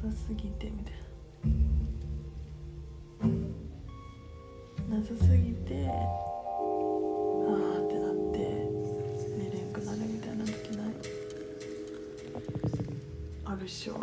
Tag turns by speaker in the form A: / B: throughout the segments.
A: さすぎてみたいな。なさすぎてああってなって寝れんくなるみたいな時ない？あるっしょ。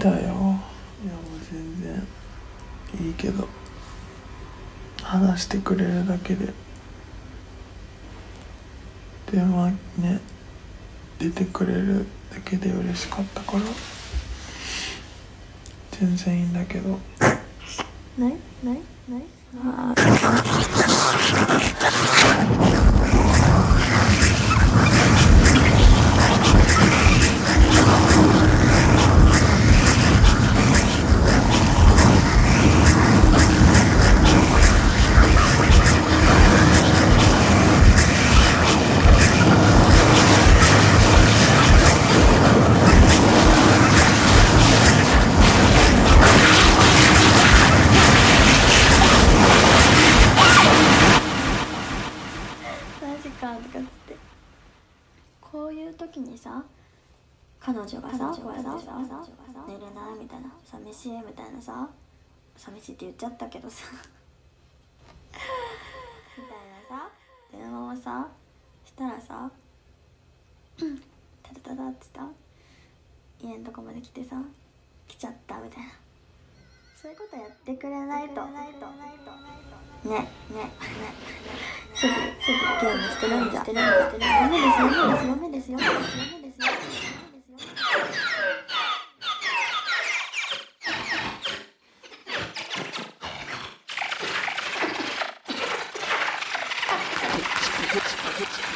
A: だよ。いやもう全然いいけど。話してくれるだけで。電話ね出てくれるだけで嬉しかったから。全然いいんだけど。
B: ないないない。あマちゃったけどさ。みたいなさ。電話をさしたらさタタタタってさ家のとこまで来てさ来ちゃったみたいな。そういうことやってくれないと。ねねね。すぐすぐゲームしてるんじゃダメですよダメですよダメですよダメですよダメです。よ
A: Hitch, hitch, hitch.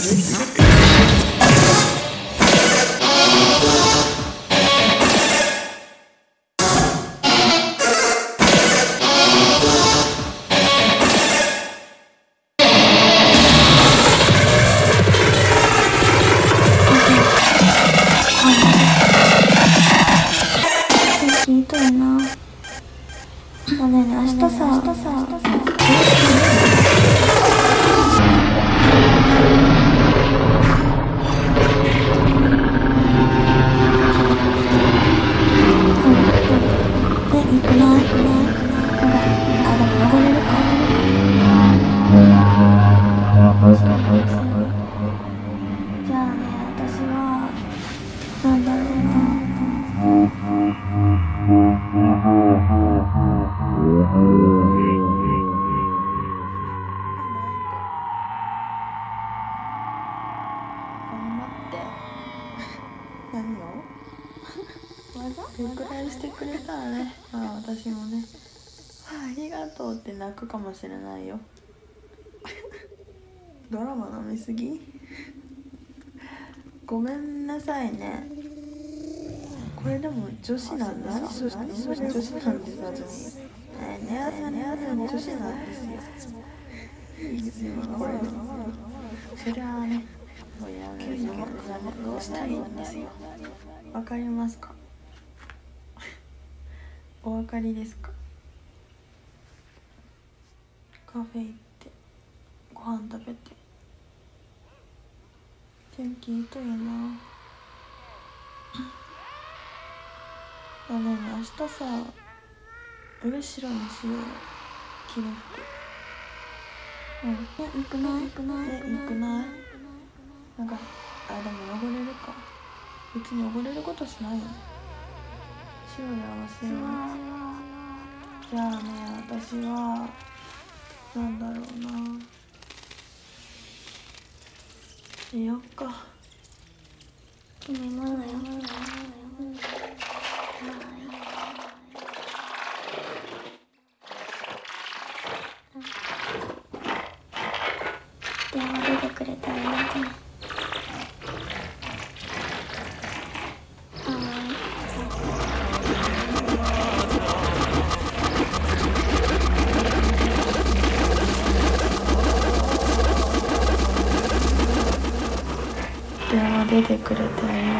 A: 天ラマ飲みすぎ？ごめんなさいね。これでも女子なんですよ女子なんですよ。女子なんですよ。いいですよ。これそりゃあねどうしたいんですよ。わかりますか？お分かりですか？カフェ行ってご飯食べて天気いいといいな。あねえねえ明日さ上白にしようよ着る服うん。
B: え、行くない？行くない？
A: えよくないなんかあでも汚れるか。別に汚れることしないよ。ね白で合わせよう。じゃあね私はなんだろうな寝よっか。
B: 君まだよ電話出てくれたらいいんじゃな
A: 出てくれてありがとね